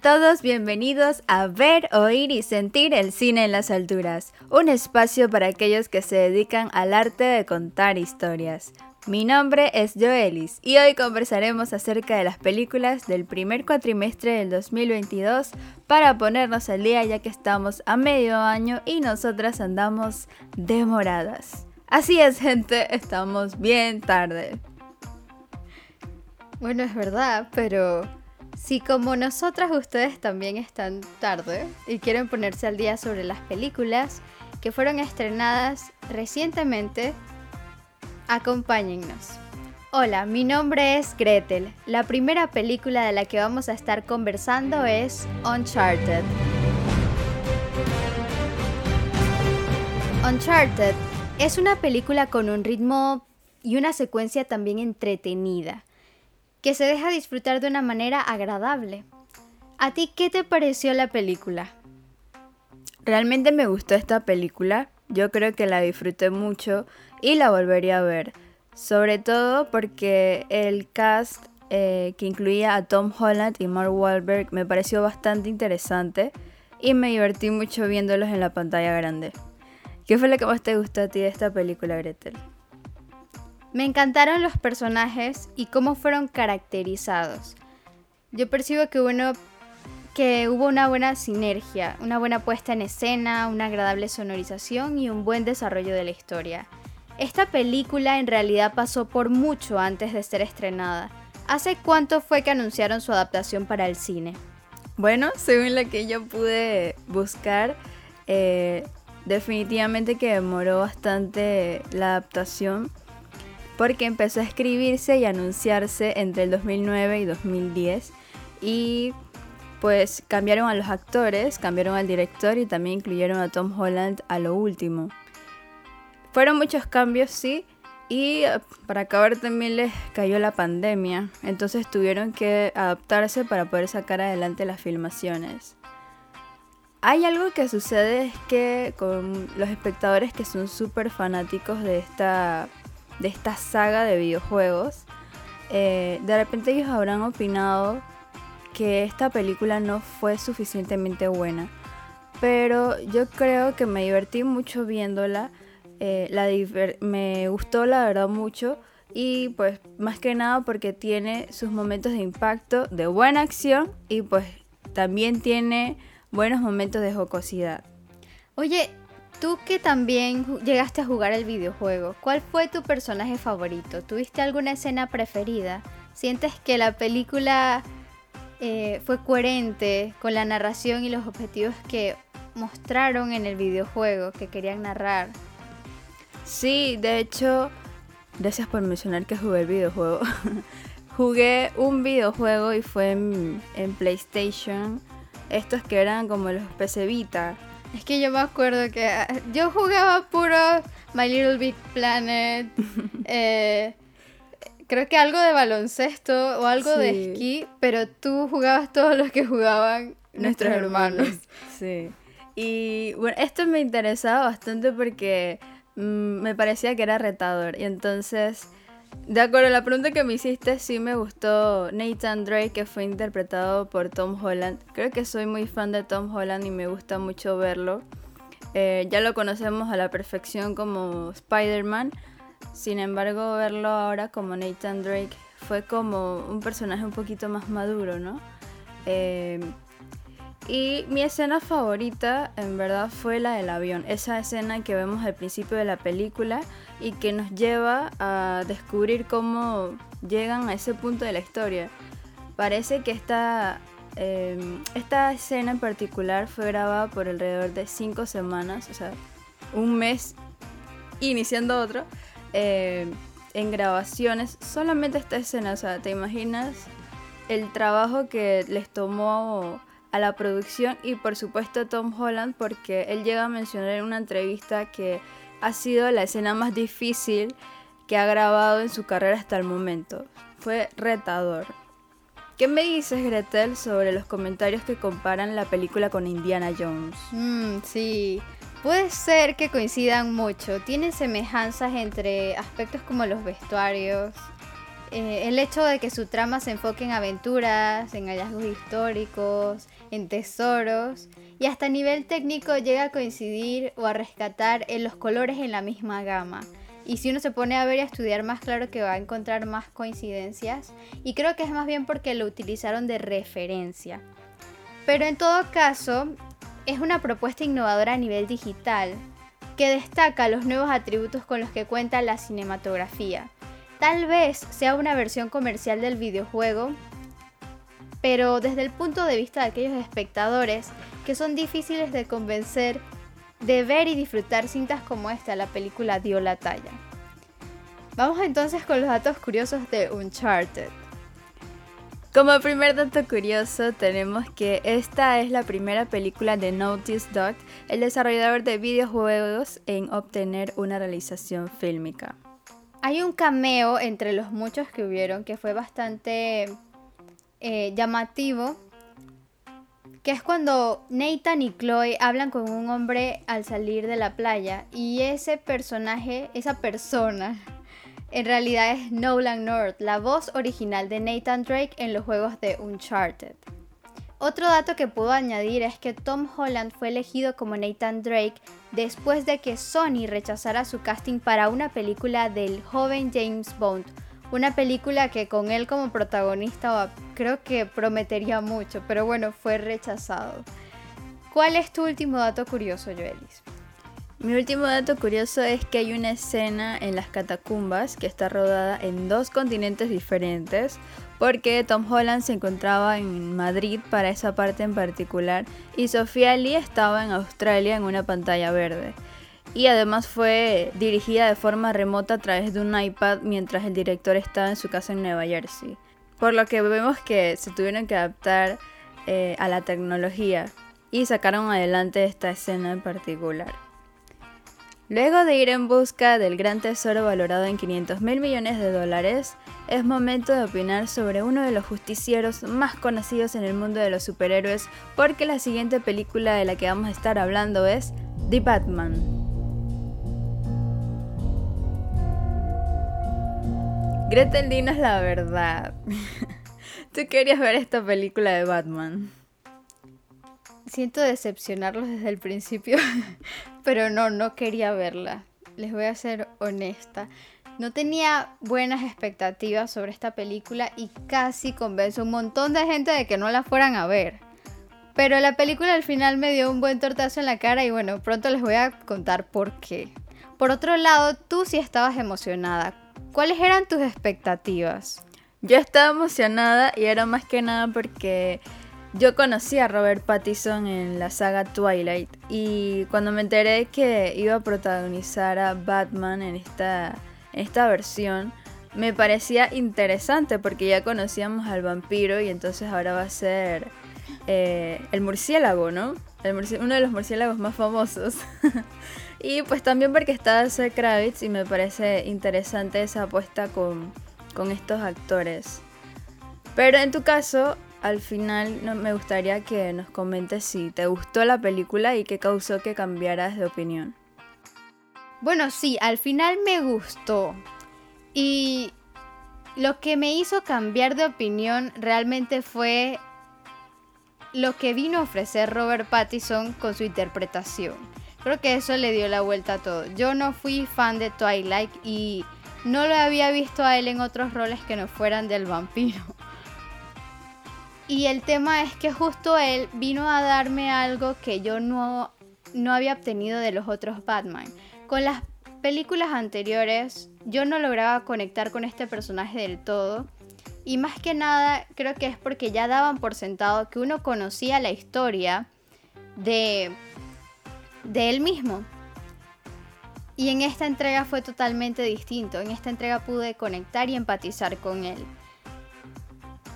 Todos bienvenidos a ver, oír y sentir el cine en las alturas, un espacio para aquellos que se dedican al arte de contar historias. Mi nombre es Joelis y hoy conversaremos acerca de las películas del primer cuatrimestre del 2022 para ponernos al día ya que estamos a medio año y nosotras andamos demoradas. Así es gente, estamos bien tarde. Bueno, es verdad, pero si como nosotras ustedes también están tarde y quieren ponerse al día sobre las películas que fueron estrenadas recientemente, acompáñennos. Hola, mi nombre es Gretel. La primera película de la que vamos a estar conversando es Uncharted. Uncharted es una película con un ritmo y una secuencia también entretenida que se deja disfrutar de una manera agradable. ¿A ti qué te pareció la película? Realmente me gustó esta película, yo creo que la disfruté mucho y la volvería a ver, sobre todo porque el cast eh, que incluía a Tom Holland y Mark Wahlberg me pareció bastante interesante y me divertí mucho viéndolos en la pantalla grande. ¿Qué fue lo que más te gustó a ti de esta película, Gretel? Me encantaron los personajes y cómo fueron caracterizados. Yo percibo que, que hubo una buena sinergia, una buena puesta en escena, una agradable sonorización y un buen desarrollo de la historia. Esta película en realidad pasó por mucho antes de ser estrenada. ¿Hace cuánto fue que anunciaron su adaptación para el cine? Bueno, según lo que yo pude buscar, eh, definitivamente que demoró bastante la adaptación porque empezó a escribirse y anunciarse entre el 2009 y 2010 y pues cambiaron a los actores, cambiaron al director y también incluyeron a Tom Holland a lo último. Fueron muchos cambios, sí, y eh, para acabar también les cayó la pandemia, entonces tuvieron que adaptarse para poder sacar adelante las filmaciones. Hay algo que sucede es que con los espectadores que son súper fanáticos de esta de esta saga de videojuegos, eh, de repente ellos habrán opinado que esta película no fue suficientemente buena. Pero yo creo que me divertí mucho viéndola. Eh, me gustó la verdad mucho. Y pues más que nada porque tiene sus momentos de impacto, de buena acción y pues también tiene buenos momentos de jocosidad. Oye, Tú que también llegaste a jugar el videojuego, ¿cuál fue tu personaje favorito? ¿Tuviste alguna escena preferida? ¿Sientes que la película eh, fue coherente con la narración y los objetivos que mostraron en el videojuego que querían narrar? Sí, de hecho, gracias por mencionar que jugué el videojuego. jugué un videojuego y fue en, en PlayStation. Estos que eran como los PC Vita es que yo me acuerdo que yo jugaba puro My Little Big Planet. Eh, creo que algo de baloncesto o algo de esquí, pero tú jugabas todos los que jugaban nuestros, hermanos. Sí. Y bueno, esto me interesaba bastante porque mm, me parecía que era retador. Y entonces de acuerdo, la pregunta que me hiciste sí me gustó Nathan Drake, que fue interpretado por Tom Holland. Creo que soy muy fan de Tom Holland y me gusta mucho verlo. Eh, ya lo conocemos a la perfección como Spider-Man. Sin embargo, verlo ahora como Nathan Drake fue como un personaje un poquito más maduro, ¿no? Eh, y mi escena favorita, en verdad, fue la del avión. Esa escena que vemos al principio de la película y que nos lleva a descubrir cómo llegan a ese punto de la historia. Parece que esta, em, esta escena en particular fue grabada por alrededor de cinco semanas, o sea, un mes iniciando otro, em, en grabaciones. Solamente esta escena, o sea, ¿te imaginas el trabajo que les tomó a la producción y por supuesto Tom Holland porque él llega a mencionar en una entrevista que ha sido la escena más difícil que ha grabado en su carrera hasta el momento. Fue retador. ¿Qué me dices, Gretel, sobre los comentarios que comparan la película con Indiana Jones? Mm, sí, puede ser que coincidan mucho. Tienen semejanzas entre aspectos como los vestuarios, Eh, el hecho de que su trama se enfoque en aventuras, en hallazgos históricos, en tesoros y hasta a nivel técnico llega a coincidir o a rescatar en los colores en la misma gama. Y si uno se pone a ver y a estudiar más, claro que va a encontrar más coincidencias. Y creo que es más bien porque lo utilizaron de referencia. Pero en todo caso, es una propuesta innovadora a nivel digital que destaca los nuevos atributos con los que cuenta la cinematografía. Tal vez sea una versión comercial del videojuego, pero desde el punto de vista de aquellos espectadores que son difíciles de convencer de ver y disfrutar cintas como esta, la película dio la talla. Vamos entonces con los datos curiosos de Uncharted. Como primer dato curioso tenemos que esta es la primera película de Notice Dog, el desarrollador de videojuegos, en obtener una realización fílmica. Hay un cameo entre los muchos que hubieron que fue bastante eh, llamativo, que es cuando Nathan y Chloe hablan con un hombre al salir de la playa y ese personaje, esa persona, en realidad es Nolan North, la voz original de Nathan Drake en los juegos de Uncharted. Otro dato que puedo añadir es que Tom Holland fue elegido como Nathan Drake después de que Sony rechazara su casting para una película del joven James Bond, una película que con él como protagonista creo que prometería mucho, pero bueno, fue rechazado. ¿Cuál es tu último dato curioso, Joelis? Mi último dato curioso es que hay una escena en las catacumbas que está rodada en dos continentes diferentes porque Tom Holland se encontraba en Madrid para esa parte en particular y Sofía Lee estaba en Australia en una pantalla verde. Y además fue dirigida de forma remota a través de un iPad mientras el director estaba en su casa en Nueva Jersey. Por lo que vemos que se tuvieron que adaptar eh, a la tecnología y sacaron adelante esta escena en particular. Luego de ir en busca del gran tesoro valorado en 500 mil millones de dólares, es momento de opinar sobre uno de los justicieros más conocidos en el mundo de los superhéroes, porque la siguiente película de la que vamos a estar hablando es The Batman. Gretel, dinos la verdad. ¿Tú querías ver esta película de Batman? Siento decepcionarlos desde el principio, pero no, no quería verla. Les voy a ser honesta. No tenía buenas expectativas sobre esta película y casi convenzo a un montón de gente de que no la fueran a ver. Pero la película al final me dio un buen tortazo en la cara y bueno, pronto les voy a contar por qué. Por otro lado, tú sí estabas emocionada. ¿Cuáles eran tus expectativas? Yo estaba emocionada y era más que nada porque yo conocí a Robert Pattinson en la saga Twilight y cuando me enteré que iba a protagonizar a Batman en esta, esta versión, me parecía interesante porque ya conocíamos al vampiro y entonces ahora va a ser eh, el murciélago, ¿no? uno de los murciélagos más famosos. y pues también porque está Sir Kravitz y me parece interesante esa apuesta con, con estos actores. Pero en tu caso, al final me gustaría que nos comentes si te gustó la película y qué causó que cambiaras de opinión. Bueno, sí, al final me gustó. Y lo que me hizo cambiar de opinión realmente fue lo que vino a ofrecer Robert Pattinson con su interpretación. Creo que eso le dio la vuelta a todo. Yo no fui fan de Twilight y no lo había visto a él en otros roles que no fueran del vampiro. Y el tema es que justo él vino a darme algo que yo no, no había obtenido de los otros Batman. Con las películas anteriores yo no lograba conectar con este personaje del todo. Y más que nada creo que es porque ya daban por sentado que uno conocía la historia de, de él mismo. Y en esta entrega fue totalmente distinto. En esta entrega pude conectar y empatizar con él.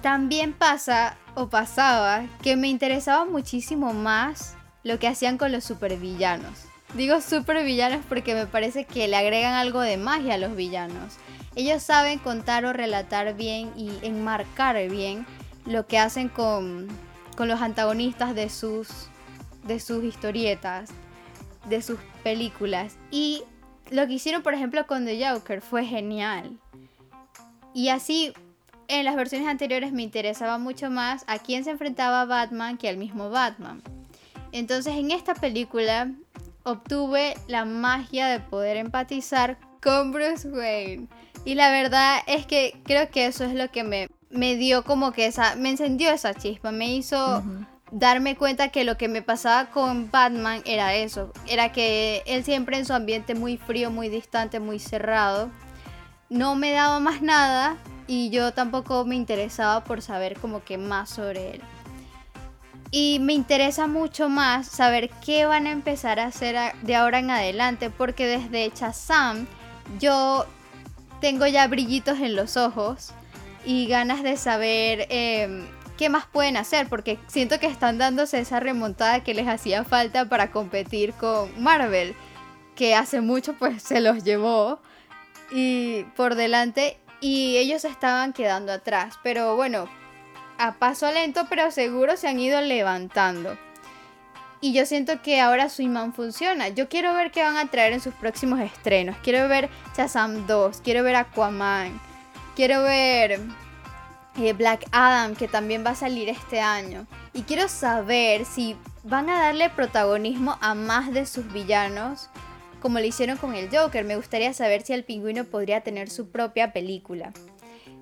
También pasa o pasaba que me interesaba muchísimo más lo que hacían con los supervillanos. Digo supervillanos porque me parece que le agregan algo de magia a los villanos. Ellos saben contar o relatar bien y enmarcar bien lo que hacen con, con los antagonistas de sus, de sus historietas, de sus películas. Y lo que hicieron, por ejemplo, con The Joker fue genial. Y así, en las versiones anteriores me interesaba mucho más a quién se enfrentaba Batman que al mismo Batman. Entonces en esta película obtuve la magia de poder empatizar con Bruce Wayne. Y la verdad es que creo que eso es lo que me, me dio como que esa, me encendió esa chispa, me hizo darme cuenta que lo que me pasaba con Batman era eso, era que él siempre en su ambiente muy frío, muy distante, muy cerrado, no me daba más nada y yo tampoco me interesaba por saber como que más sobre él. Y me interesa mucho más saber qué van a empezar a hacer de ahora en adelante, porque desde Shazam yo tengo ya brillitos en los ojos y ganas de saber em, qué más pueden hacer, porque siento que están dándose esa remontada que les hacía falta para competir con Marvel, que hace mucho pues se los llevó y por delante y ellos estaban quedando atrás, pero bueno, a paso lento pero seguro se han ido levantando. Y yo siento que ahora su imán funciona. Yo quiero ver qué van a traer en sus próximos estrenos. Quiero ver Shazam 2, quiero ver Aquaman, quiero ver Black Adam, que también va a salir este año. Y quiero saber si van a darle protagonismo a más de sus villanos, como lo hicieron con el Joker. Me gustaría saber si el pingüino podría tener su propia película.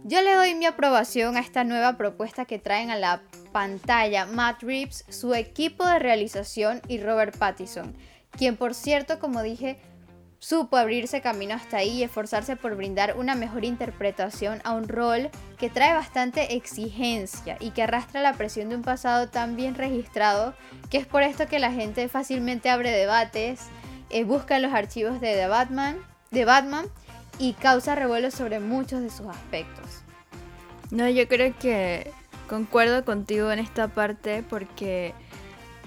Yo le doy mi aprobación a esta nueva propuesta que traen a la pantalla Matt Reeves, su equipo de realización y Robert Pattinson, quien por cierto, como dije, supo abrirse camino hasta ahí y esforzarse por brindar una mejor interpretación a un rol que trae bastante exigencia y que arrastra la presión de un pasado tan bien registrado que es por esto que la gente fácilmente abre debates, eh, busca los archivos de Batman, de Batman y causa revuelo sobre muchos de sus aspectos. No, yo creo que concuerdo contigo en esta parte porque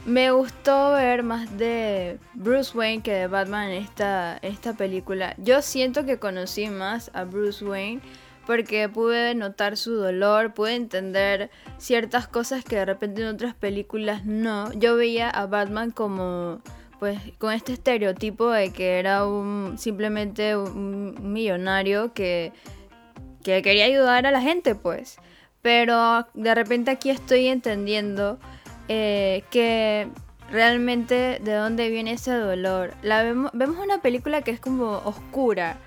me gustó ver más de Bruce Wayne que de Batman en esta, esta película. Yo siento que conocí más a Bruce Wayne porque pude notar su dolor, pude entender ciertas cosas que de repente en otras películas no. Yo veía a Batman como pues con este estereotipo de que era un simplemente un millonario que, que quería ayudar a la gente, pues. Pero de repente aquí estoy entendiendo eh, que realmente de dónde viene ese dolor. Vemos, una película que es como oscura,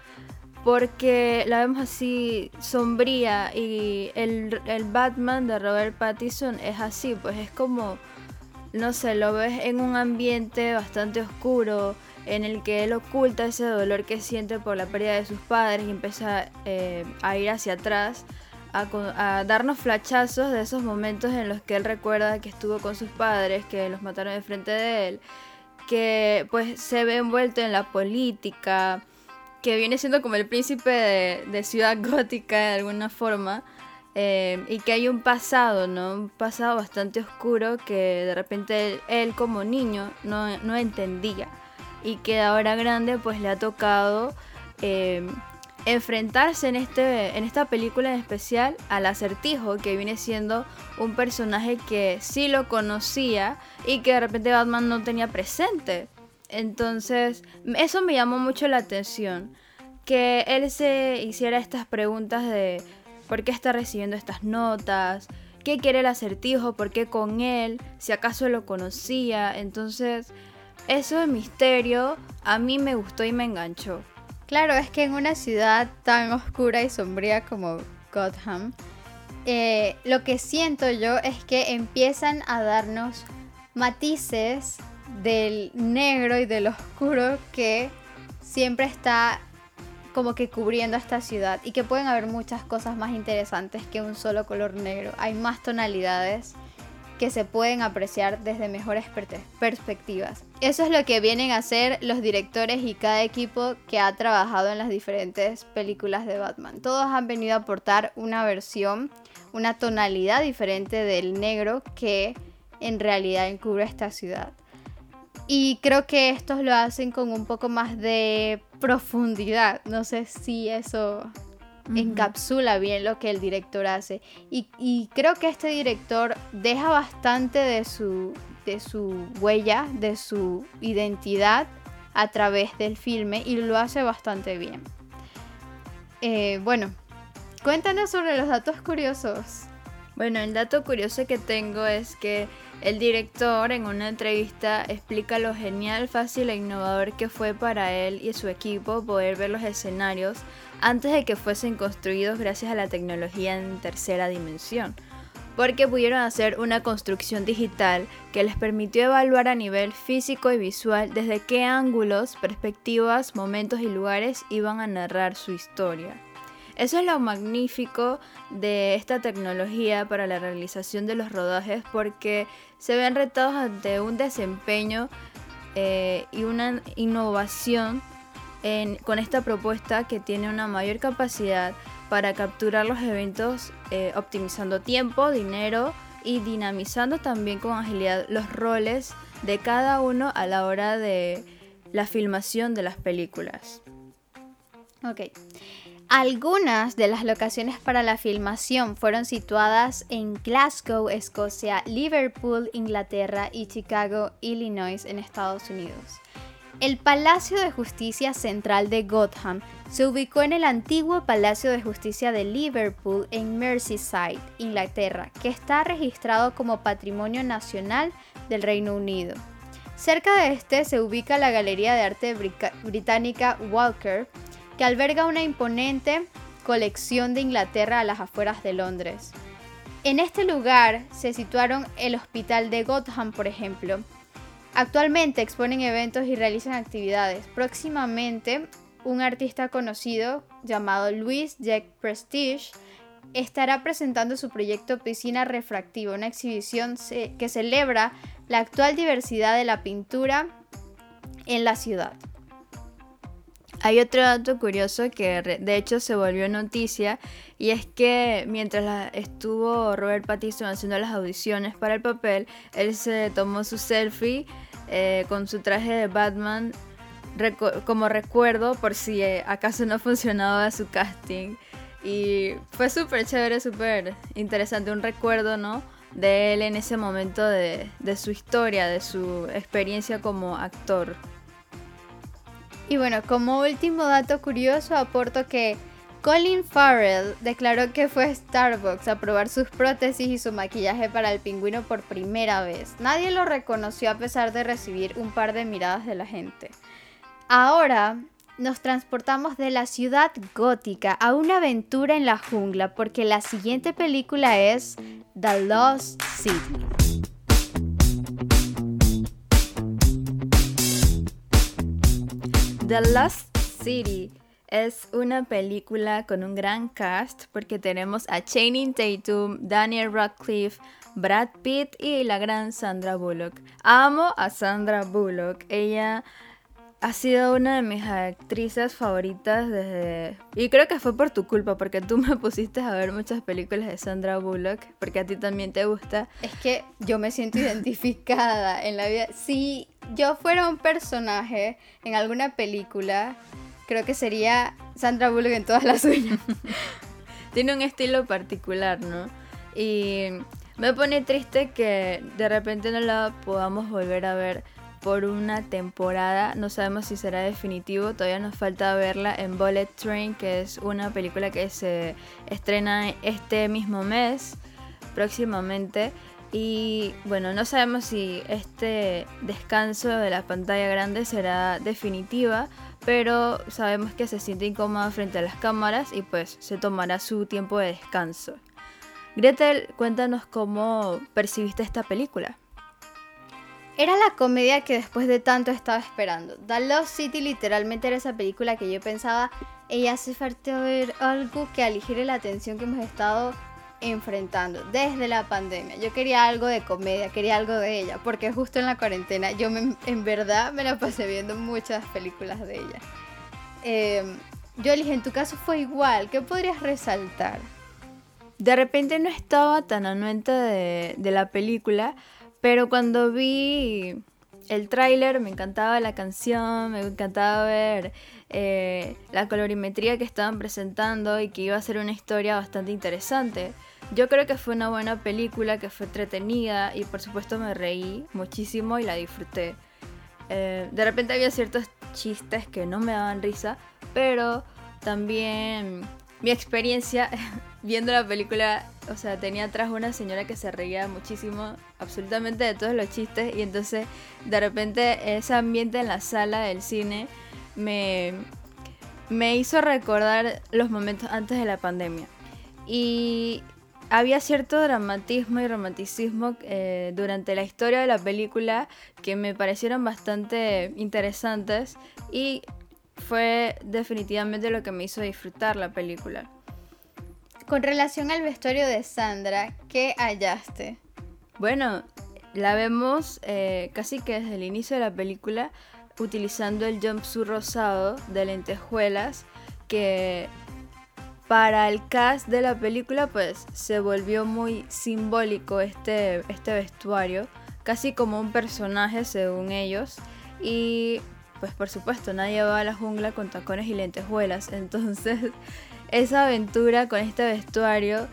porque la vemos así sombría y el, el Batman de Robert Pattinson es así, pues es como no sé, lo ves en un ambiente bastante oscuro, en el que él oculta ese dolor que siente por la pérdida de sus padres y empieza eh, a ir hacia atrás, a, darnos flachazos de esos momentos en los que él recuerda que estuvo con sus padres, que los mataron de frente de él, que pues se ve envuelto en la política, que viene siendo como el príncipe de, Ciudad Gótica de alguna forma eh, y que hay un pasado, ¿no? Un pasado bastante oscuro que de repente él, como niño no, no, entendía y que ahora grande pues le ha tocado eh, enfrentarse en, este, en esta película en especial al acertijo que viene siendo un personaje que sí lo conocía y que de repente Batman no tenía presente. Entonces eso me llamó mucho la atención, que él se hiciera estas preguntas de ¿Por qué está recibiendo estas notas? ¿Qué quiere el acertijo? ¿Por qué con él? Si acaso lo conocía. Entonces, eso de misterio a mí me gustó y me enganchó. Claro, es que en una ciudad tan oscura y sombría como Gotham, eh, lo que siento yo es que empiezan a darnos matices del negro y del oscuro que siempre está como que cubriendo esta ciudad y que pueden haber muchas cosas más interesantes que un solo color negro. Hay más tonalidades que se pueden apreciar desde mejores perspectivas. Eso es lo que vienen a hacer los directores y cada equipo que ha trabajado en las diferentes películas de Batman. Todos han venido a aportar una versión, una tonalidad diferente del negro que en realidad encubre esta ciudad. Y creo que estos lo hacen con un poco más de profundidad. No sé si eso encapsula bien lo que el director hace. Y, creo que este director deja bastante de su, de su huella, de su identidad a través del filme y lo hace bastante bien. Eh, bueno, Cuéntanos sobre los datos curiosos. Bueno, el dato curioso que tengo es que el director en una entrevista explica lo genial, fácil e innovador que fue para él y su equipo poder ver los escenarios antes de que fuesen construidos gracias a la tecnología en tercera dimensión, porque pudieron hacer una construcción digital que les permitió evaluar a nivel físico y visual desde qué ángulos, perspectivas, momentos y lugares iban a narrar su historia. Eso es lo magnífico de esta tecnología para la realización de los rodajes porque se ven retados ante un desempeño eh, y una innovación con esta propuesta que tiene una mayor capacidad para capturar los eventos eh, optimizando tiempo, dinero y dinamizando también con agilidad los roles de cada uno a la hora de la filmación de las películas. Ok. Algunas de las locaciones para la filmación fueron situadas en Glasgow, Escocia, Liverpool, Inglaterra y Chicago, Illinois, en Estados Unidos. El Palacio de Justicia Central de Gotham se ubicó en el antiguo Palacio de Justicia de Liverpool en Merseyside, Inglaterra, que está registrado como Patrimonio Nacional del Reino Unido. Cerca de este se ubica la Galería de Arte Británica Walker, que alberga una imponente colección de Inglaterra a las afueras de Londres. En este lugar se situaron el Hospital de Gotham, por ejemplo. Actualmente exponen eventos y realizan actividades. Próximamente, un artista conocido llamado Louis Jack Prestige estará presentando su proyecto Piscina Refractiva, una exhibición que celebra la actual diversidad de la pintura en la ciudad. Hay otro dato curioso que de hecho se volvió noticia y es que mientras estuvo Robert Pattinson haciendo las audiciones para el papel, él se tomó su selfie eh, con su traje de Batman como recuerdo por si eh, acaso no funcionaba su casting. Y fue súper chévere, súper interesante, un recuerdo, ¿no? De él en ese momento de su historia, de su experiencia como actor. Y bueno, como último dato curioso aporto que Colin Farrell declaró que fue a Starbucks a probar sus prótesis y su maquillaje para el pingüino por primera vez. Nadie lo reconoció a pesar de recibir un par de miradas de la gente. Ahora nos transportamos de la ciudad gótica a una aventura en la jungla porque la siguiente película es The Lost City. The Lost City es una película con un gran cast porque tenemos a Channing Tatum, Daniel Radcliffe, Brad Pitt y la gran Sandra Bullock. Amo a Sandra Bullock. Ella ha sido una de mis actrices favoritas desde... Y creo que fue por tu culpa, porque tú me pusiste a ver muchas películas de Sandra Bullock, porque a ti también te gusta. Es que yo me siento identificada en la vida. Si yo fuera un personaje en alguna película, creo que sería Sandra Bullock en todas las suyas. Tiene un estilo particular, ¿no? Y me pone triste que de repente no la podamos volver a ver por una temporada. No sabemos si será definitivo, todavía nos falta verla en Bullet Train, que es una película que se estrena este mismo mes, próximamente. Y bueno, no sabemos si este descanso de la pantalla grande será definitiva, pero sabemos que se siente incómoda frente a las cámaras y pues se tomará su tiempo de descanso. Gretel, cuéntanos cómo percibiste esta película. Era la comedia que después de tanto estaba esperando. The Lost City literalmente era esa película que yo pensaba, ella hace falta ver algo que aligere la tensión que hemos estado enfrentando desde la pandemia. Yo quería algo de comedia, quería algo de ella, porque justo en la cuarentena yo en verdad me la pasé viendo muchas películas de ella. Eh, yo elige, en tu caso fue igual, ¿qué podrías resaltar? De repente no estaba tan anuente de, de la película, pero cuando vi el tráiler me encantaba la canción, me encantaba ver eh, la colorimetría que estaban presentando y que iba a ser una historia bastante interesante. Yo creo que fue una buena película, que fue entretenida y por supuesto me reí muchísimo y la disfruté. Eh, de repente había ciertos chistes que no me daban risa, pero también mi experiencia viendo la película, o sea, tenía atrás una señora que se reía muchísimo, absolutamente de todos los chistes, y entonces de repente ese ambiente en la sala del cine me, me hizo recordar los momentos antes de la pandemia. Y había cierto dramatismo y romanticismo eh, durante la historia de la película que me parecieron bastante interesantes y fue definitivamente lo que me hizo disfrutar la película. Con relación al vestuario de Sandra, ¿qué hallaste? Bueno, la vemos eh, casi que desde el inicio de la película utilizando el jumpsuit rosado de lentejuelas que para el cast de la película pues se volvió muy simbólico este, este vestuario, casi como un personaje según ellos y pues por supuesto nadie va a la jungla con tacones y lentejuelas, entonces esa aventura con este vestuario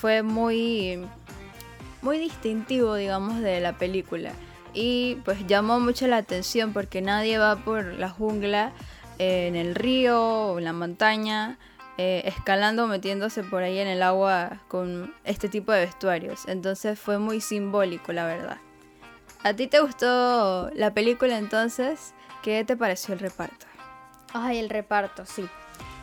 fue muy muy distintivo digamos de la película y pues llamó mucho la atención porque nadie va por la jungla eh, en el río o en la montaña eh, escalando metiéndose por ahí en el agua con este tipo de vestuarios entonces fue muy simbólico la verdad ¿A ti te gustó la película entonces? ¿Qué te pareció el reparto? Ay, el reparto, sí.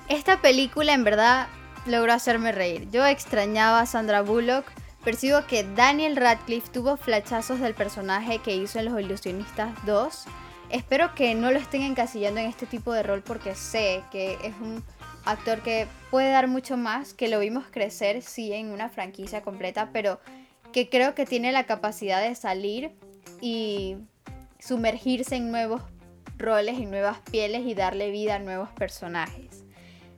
Esta película en verdad logró hacerme reír. Yo extrañaba a Sandra Bullock, Percibo que Daniel Radcliffe tuvo flachazos del personaje que hizo en Los Ilusionistas 2. Espero que no lo estén encasillando en este tipo de rol porque sé que es un actor que puede dar mucho más, que lo vimos crecer, sí, en una franquicia completa, pero que creo que tiene la capacidad de salir y sumergirse en nuevos roles, en nuevas pieles y darle vida a nuevos personajes.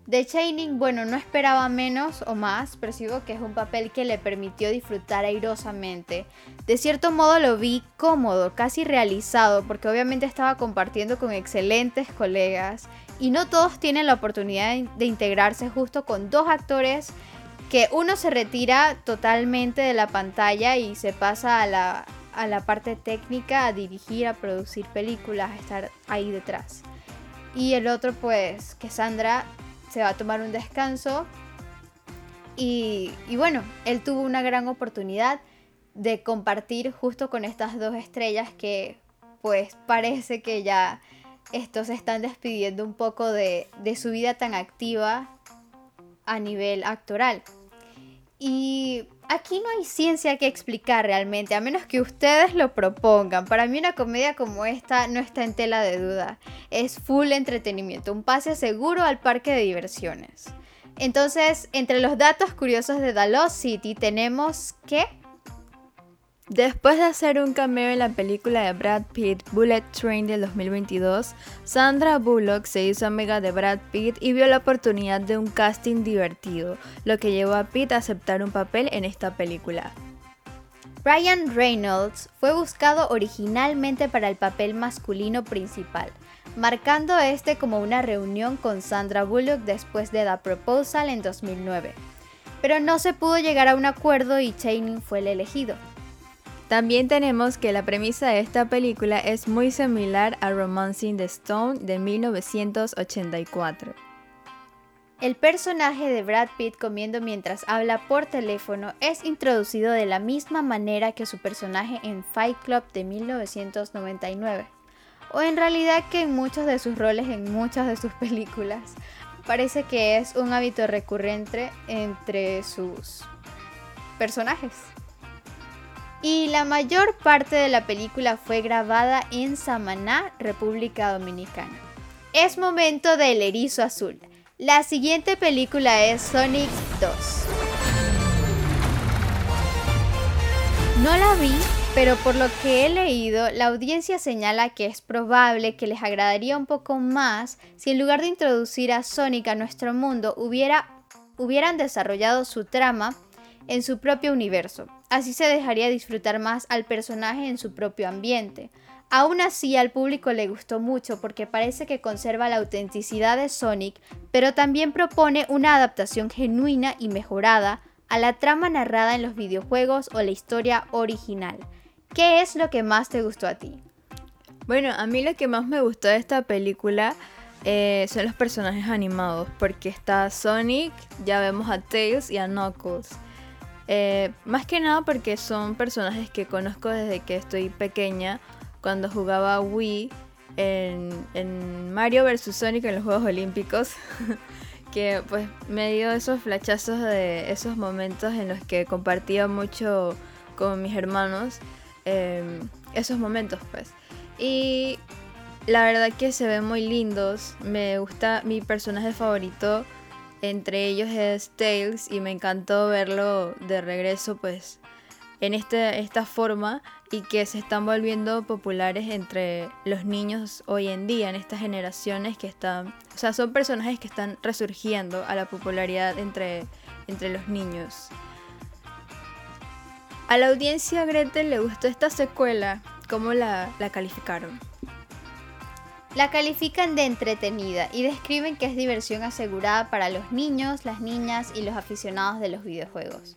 De Shining, bueno, no esperaba menos o más, percibo que es un papel que le permitió disfrutar airosamente. De cierto modo lo vi cómodo, casi realizado, porque obviamente estaba compartiendo con excelentes colegas y no todos tienen la oportunidad de integrarse justo con dos actores que uno se retira totalmente de la pantalla y se pasa a la, a la parte técnica, a dirigir, a producir películas, a estar ahí detrás. Y el otro pues que Sandra se va a tomar un descanso. Y, bueno, él tuvo una gran oportunidad de compartir justo con estas dos estrellas que pues parece que ya estos se están despidiendo un poco de, de su vida tan activa a nivel actoral. Y aquí no hay ciencia que explicar realmente, a menos que ustedes lo propongan. Para mí una comedia como esta no está en tela de duda. Es full entretenimiento, un pase seguro al parque de diversiones. Entonces, entre los datos curiosos de The City tenemos que Después de hacer un cameo en la película de Brad Pitt, Bullet Train del 2022, Sandra Bullock se hizo amiga de Brad Pitt y vio la oportunidad de un casting divertido, lo que llevó a Pitt a aceptar un papel en esta película. Ryan Reynolds fue buscado originalmente para el papel masculino principal, marcando este como una reunión con Sandra Bullock después de The Proposal en 2009. Pero no se pudo llegar a un acuerdo y Channing fue el elegido. También tenemos que la premisa de esta película es muy similar a Romancing the Stone de 1984. El personaje de Brad Pitt comiendo mientras habla por teléfono es introducido de la misma manera que su personaje en Fight Club de 1999, o en realidad que en muchos de sus roles en muchas de sus películas. Parece que es un hábito recurrente entre sus personajes y la mayor parte de la película fue grabada en Samaná, República Dominicana. Es momento del erizo azul. La siguiente película es Sonic 2. No la vi, pero por lo que he leído, la audiencia señala que es probable que les agradaría un poco más si en lugar de introducir a Sonic a nuestro mundo hubiera, hubieran desarrollado su trama en su propio universo. Así se dejaría disfrutar más al personaje en su propio ambiente. Aún así al público le gustó mucho porque parece que conserva la autenticidad de Sonic, pero también propone una adaptación genuina y mejorada a la trama narrada en los videojuegos o la historia original. ¿Qué es lo que más te gustó a ti? Bueno, a mí lo que más me gustó de esta película eh, son los personajes animados, porque está Sonic, ya vemos a Tails y a Knuckles. Eh, más que nada porque son personajes que conozco desde que estoy pequeña, cuando jugaba Wii en, Mario vs. Sonic en los Juegos Olímpicos. que pues me dio esos flachazos de esos momentos en los que compartía mucho con mis hermanos. Em, esos momentos pues. Y la verdad que se ven muy lindos. Me gusta mi personaje favorito. Entre ellos es Tails y me encantó verlo de regreso pues en este, esta forma y que se están volviendo populares entre los niños hoy en día, en estas generaciones que están, o sea, son personajes que están resurgiendo a la popularidad entre, entre los niños. A la audiencia Gretel le gustó esta secuela, ¿cómo la, la calificaron? La califican de entretenida y describen que es diversión asegurada para los niños, las niñas y los aficionados de los videojuegos.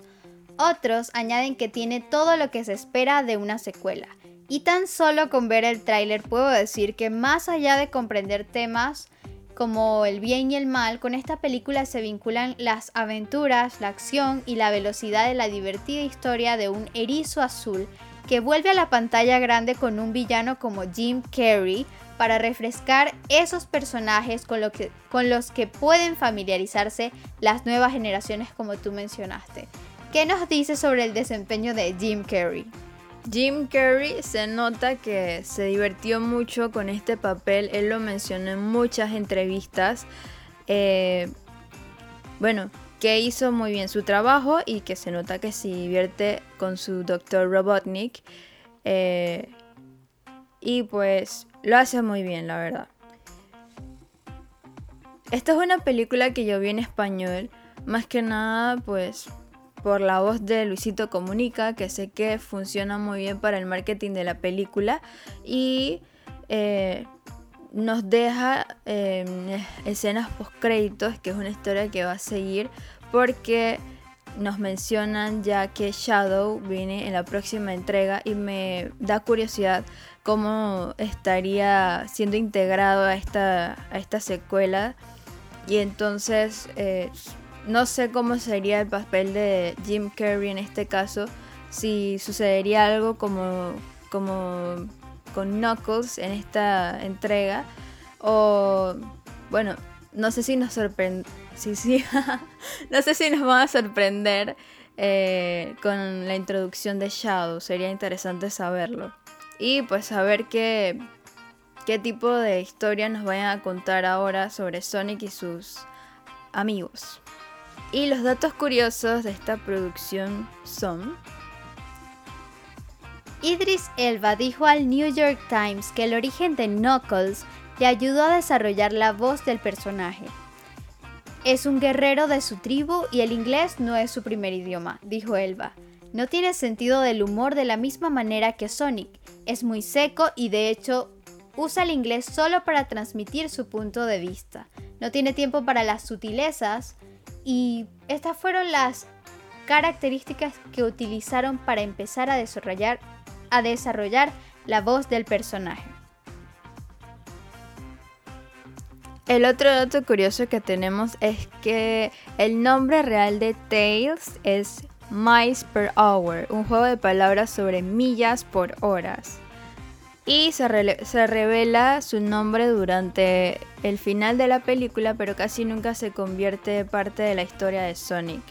Otros añaden que tiene todo lo que se espera de una secuela. Y tan solo con ver el tráiler puedo decir que más allá de comprender temas como el bien y el mal, con esta película se vinculan las aventuras, la acción y la velocidad de la divertida historia de un erizo azul que vuelve a la pantalla grande con un villano como Jim Carrey para refrescar esos personajes con, con los que pueden familiarizarse las nuevas generaciones como tú mencionaste. ¿Qué nos dice sobre el desempeño de Jim Carrey? Jim Carrey se nota que se divirtió mucho con este papel, él lo mencionó en muchas entrevistas. Eh, bueno, que hizo muy bien su trabajo y que se nota que se divierte con su Dr. Robotnik. Eh, y pues lo hace muy bien, la verdad. Esta es una película que yo vi en español, más que nada pues por la voz de Luisito Comunica, que sé que funciona muy bien para el marketing de la película y eh, nos deja em, escenas post créditos, que es una historia que va a seguir porque nos mencionan ya que Shadow viene en la próxima entrega y me da curiosidad cómo estaría siendo integrado a esta, a esta secuela. Y entonces eh, no sé cómo sería el papel de Jim Carrey en este caso, si sucedería algo como, como con Knuckles en esta entrega, o bueno, no sé si nos sorprende, sí, sí, no sé si nos van a sorprender eh, con la introducción de Shadow, sería interesante saberlo. Y pues saber qué, qué tipo de historia nos vayan a contar ahora sobre Sonic y sus amigos. Y los datos curiosos de esta producción son... Idris Elba dijo al New York Times que el origen de Knuckles le ayudó a desarrollar la voz del personaje. Es un guerrero de su tribu y el inglés no es su primer idioma, dijo Elba. No tiene sentido del humor de la misma manera que Sonic. Es muy seco y de hecho usa el inglés solo para transmitir su punto de vista. No tiene tiempo para las sutilezas y estas fueron las características que utilizaron para empezar a desarrollar, a desarrollar la voz del personaje. El otro dato curioso que tenemos es que el nombre real de Tails es Miles per Hour, un juego de palabras sobre millas por horas y se, revela su nombre durante el final de la película, pero casi nunca se convierte parte de la historia de Sonic.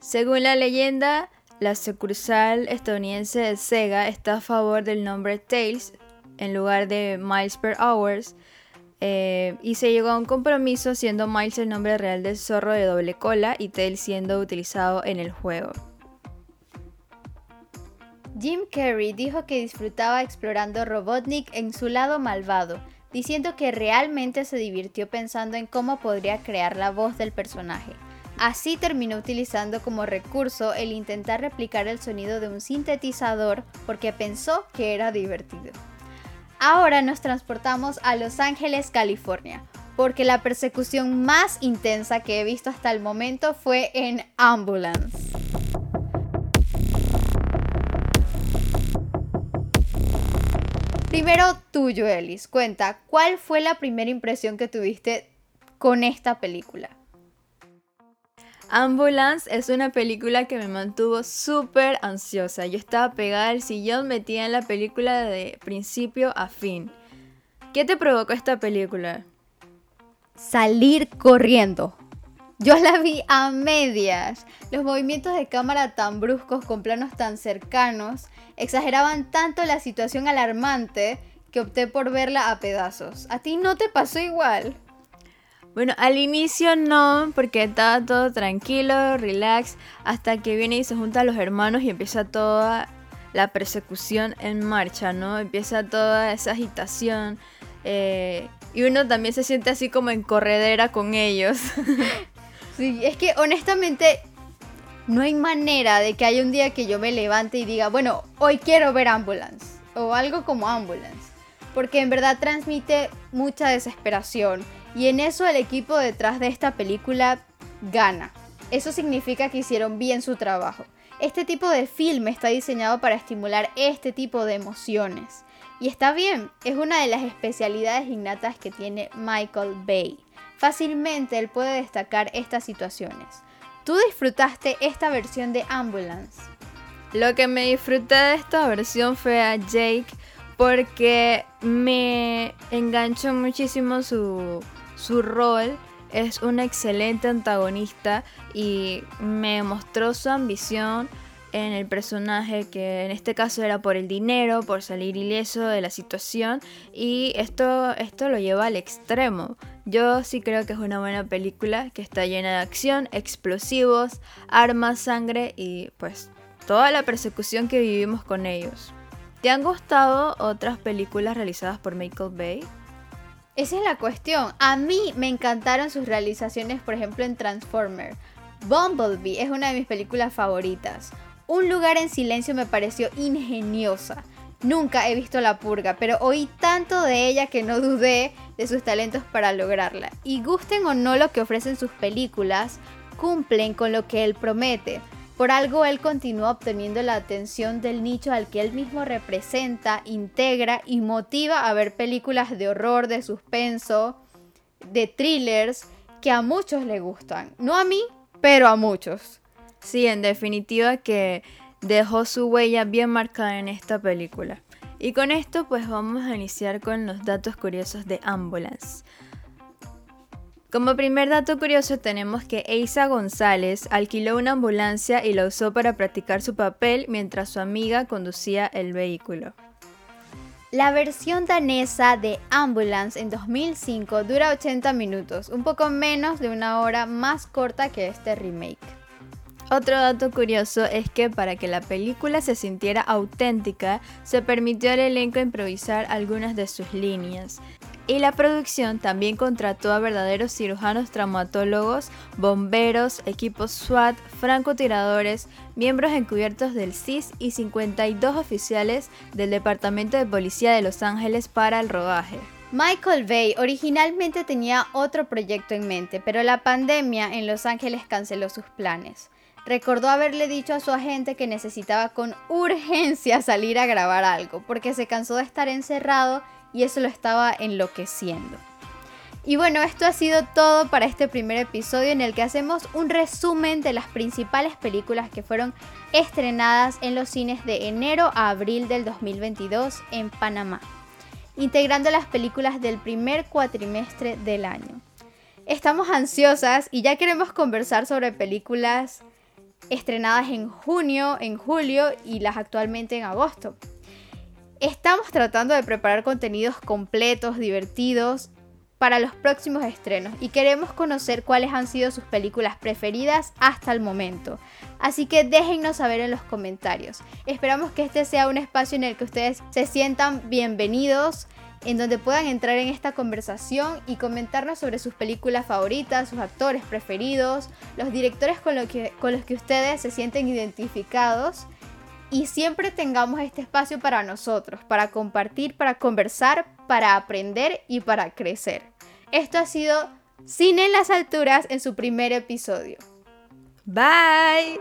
Según la leyenda, la sucursal estadounidense de Sega está a favor del nombre Tails en lugar de Miles per Hours. Eh, y se llegó a un compromiso siendo Miles el nombre real del zorro de doble cola y Tails siendo utilizado en el juego. Jim Carrey dijo que disfrutaba explorando Robotnik en su lado malvado, diciendo que realmente se divirtió pensando en cómo podría crear la voz del personaje. Así terminó utilizando como recurso el intentar replicar el sonido de un sintetizador porque pensó que era divertido. Ahora nos transportamos a Los Ángeles, California, porque la persecución más intensa que he visto hasta el momento fue en Ambulance. Primero tuyo, Ellis. Cuenta, ¿cuál fue la primera impresión que tuviste con esta película? Ambulance es una película que me mantuvo súper ansiosa. Yo estaba pegada al sillón, metida en la película de principio a fin. ¿Qué te provocó esta película? Salir corriendo. Yo la vi a medias. Los movimientos de cámara tan bruscos con planos tan cercanos exageraban tanto la situación alarmante que opté por verla a pedazos. ¿A ti no te pasó igual? Bueno, al inicio no, porque estaba todo tranquilo, relax, hasta que viene y se juntan los hermanos y empieza toda la persecución en marcha, ¿no? Empieza toda esa agitación. Eh, y uno también se siente así como en corredera con ellos. sí, es que honestamente no hay manera de que haya un día que yo me levante y diga, bueno, hoy quiero ver Ambulance. O algo como Ambulance. Porque en verdad transmite mucha desesperación y en eso el equipo detrás de esta película gana. Eso significa que hicieron bien su trabajo. Este tipo de film está diseñado para estimular este tipo de emociones. Y está bien, es una de las especialidades innatas que tiene Michael Bay. Fácilmente él puede destacar estas situaciones. ¿Tú disfrutaste esta versión de Ambulance? Lo que me disfruté de esta versión fue a Jake porque me enganchó muchísimo su, su rol es un excelente antagonista y me mostró su ambición en el personaje que en este caso era por el dinero, por salir ileso de la situación y esto, esto lo lleva al extremo. Yo sí creo que es una buena película que está llena de acción, explosivos, armas, sangre y pues toda la persecución que vivimos con ellos. ¿Te han gustado otras películas realizadas por Michael Bay? Esa es la cuestión. A mí me encantaron sus realizaciones, por ejemplo, en Transformer. Bumblebee es una de mis películas favoritas. Un lugar en silencio me pareció ingeniosa. Nunca he visto La Purga, pero oí tanto de ella que no dudé de sus talentos para lograrla. Y gusten o no lo que ofrecen sus películas, cumplen con lo que él promete. Por algo él continúa obteniendo la atención del nicho al que él mismo representa, integra y motiva a ver películas de horror, de suspenso, de thrillers que a muchos le gustan. No a mí, pero a muchos. Sí, en definitiva que dejó su huella bien marcada en esta película. Y con esto pues vamos a iniciar con los datos curiosos de Ambulance. Como primer dato curioso tenemos que Eisa González alquiló una ambulancia y la usó para practicar su papel mientras su amiga conducía el vehículo. La versión danesa de Ambulance en 2005 dura 80 minutos, un poco menos de una hora más corta que este remake. Otro dato curioso es que para que la película se sintiera auténtica, se permitió al elenco improvisar algunas de sus líneas. Y la producción también contrató a verdaderos cirujanos traumatólogos, bomberos, equipos SWAT, francotiradores, miembros encubiertos del CIS y 52 oficiales del Departamento de Policía de Los Ángeles para el rodaje. Michael Bay originalmente tenía otro proyecto en mente, pero la pandemia en Los Ángeles canceló sus planes. Recordó haberle dicho a su agente que necesitaba con urgencia salir a grabar algo, porque se cansó de estar encerrado y eso lo estaba enloqueciendo. Y bueno, esto ha sido todo para este primer episodio en el que hacemos un resumen de las principales películas que fueron estrenadas en los cines de enero a abril del 2022 en Panamá, integrando las películas del primer cuatrimestre del año. Estamos ansiosas y ya queremos conversar sobre películas estrenadas en junio, en julio y las actualmente en agosto. Estamos tratando de preparar contenidos completos, divertidos para los próximos estrenos y queremos conocer cuáles han sido sus películas preferidas hasta el momento. Así que déjennos saber en los comentarios. Esperamos que este sea un espacio en el que ustedes se sientan bienvenidos, en donde puedan entrar en esta conversación y comentarnos sobre sus películas favoritas, sus actores preferidos, los directores con, con los que ustedes se sienten identificados y siempre tengamos este espacio para nosotros, para compartir, para conversar, para aprender y para crecer. Esto ha sido Cine en las Alturas en su primer episodio. Bye.